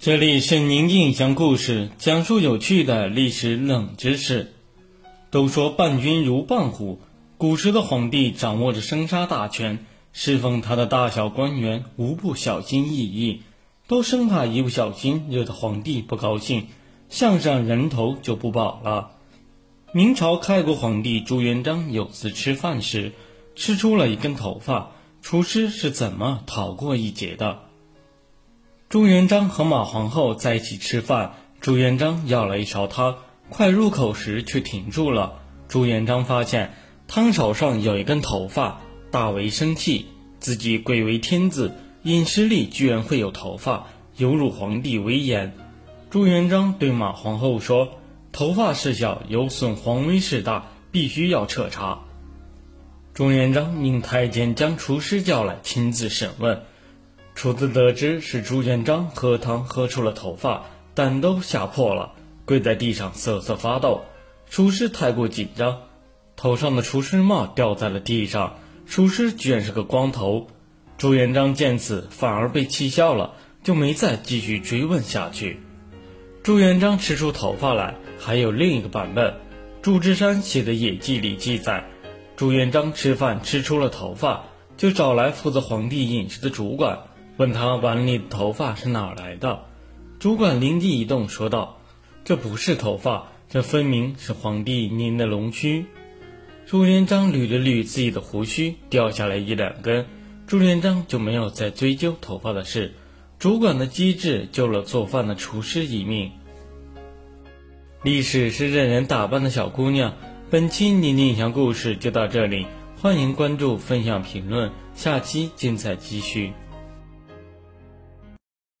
这里是宁静讲故事，讲述有趣的历史冷知识。都说伴君如伴虎，古时的皇帝掌握着生杀大权，侍奉他的大小官员无不小心翼翼，都生怕一不小心惹得皇帝不高兴，项上人头就不保了。明朝开国皇帝朱元璋有次吃饭时，吃出了一根头发，厨师是怎么逃过一劫的？朱元璋和马皇后在一起吃饭，朱元璋要了一勺汤，快入口时却停住了。朱元璋发现汤勺上有一根头发，大为生气，自己贵为天子，饮食里居然会有头发，有辱皇帝威严。朱元璋对马皇后说：“头发事小，有损皇威事大，必须要彻查。”朱元璋命太监将厨师叫来，亲自审问。厨子得知是朱元璋喝汤喝出了头发，胆都吓破了，跪在地上瑟瑟发抖。厨师太过紧张，头上的厨师帽掉在了地上，厨师居然是个光头。朱元璋见此反而被气笑了，就没再继续追问下去。朱元璋吃出头发来，还有另一个版本。祝枝山写的《野记》里记载，朱元璋吃饭吃出了头发，就找来负责皇帝饮食的主管。问他碗里的头发是哪来的？主管灵机一动，说道：“这不是头发，这分明是皇帝您的龙须。”朱元璋捋了捋自己的胡须，掉下来一两根。朱元璋就没有再追究头发的事。主管的机智救了做饭的厨师一命。历史是任人打扮的小姑娘。本期宁宁讲故事就到这里，欢迎关注、分享、评论，下期精彩继续。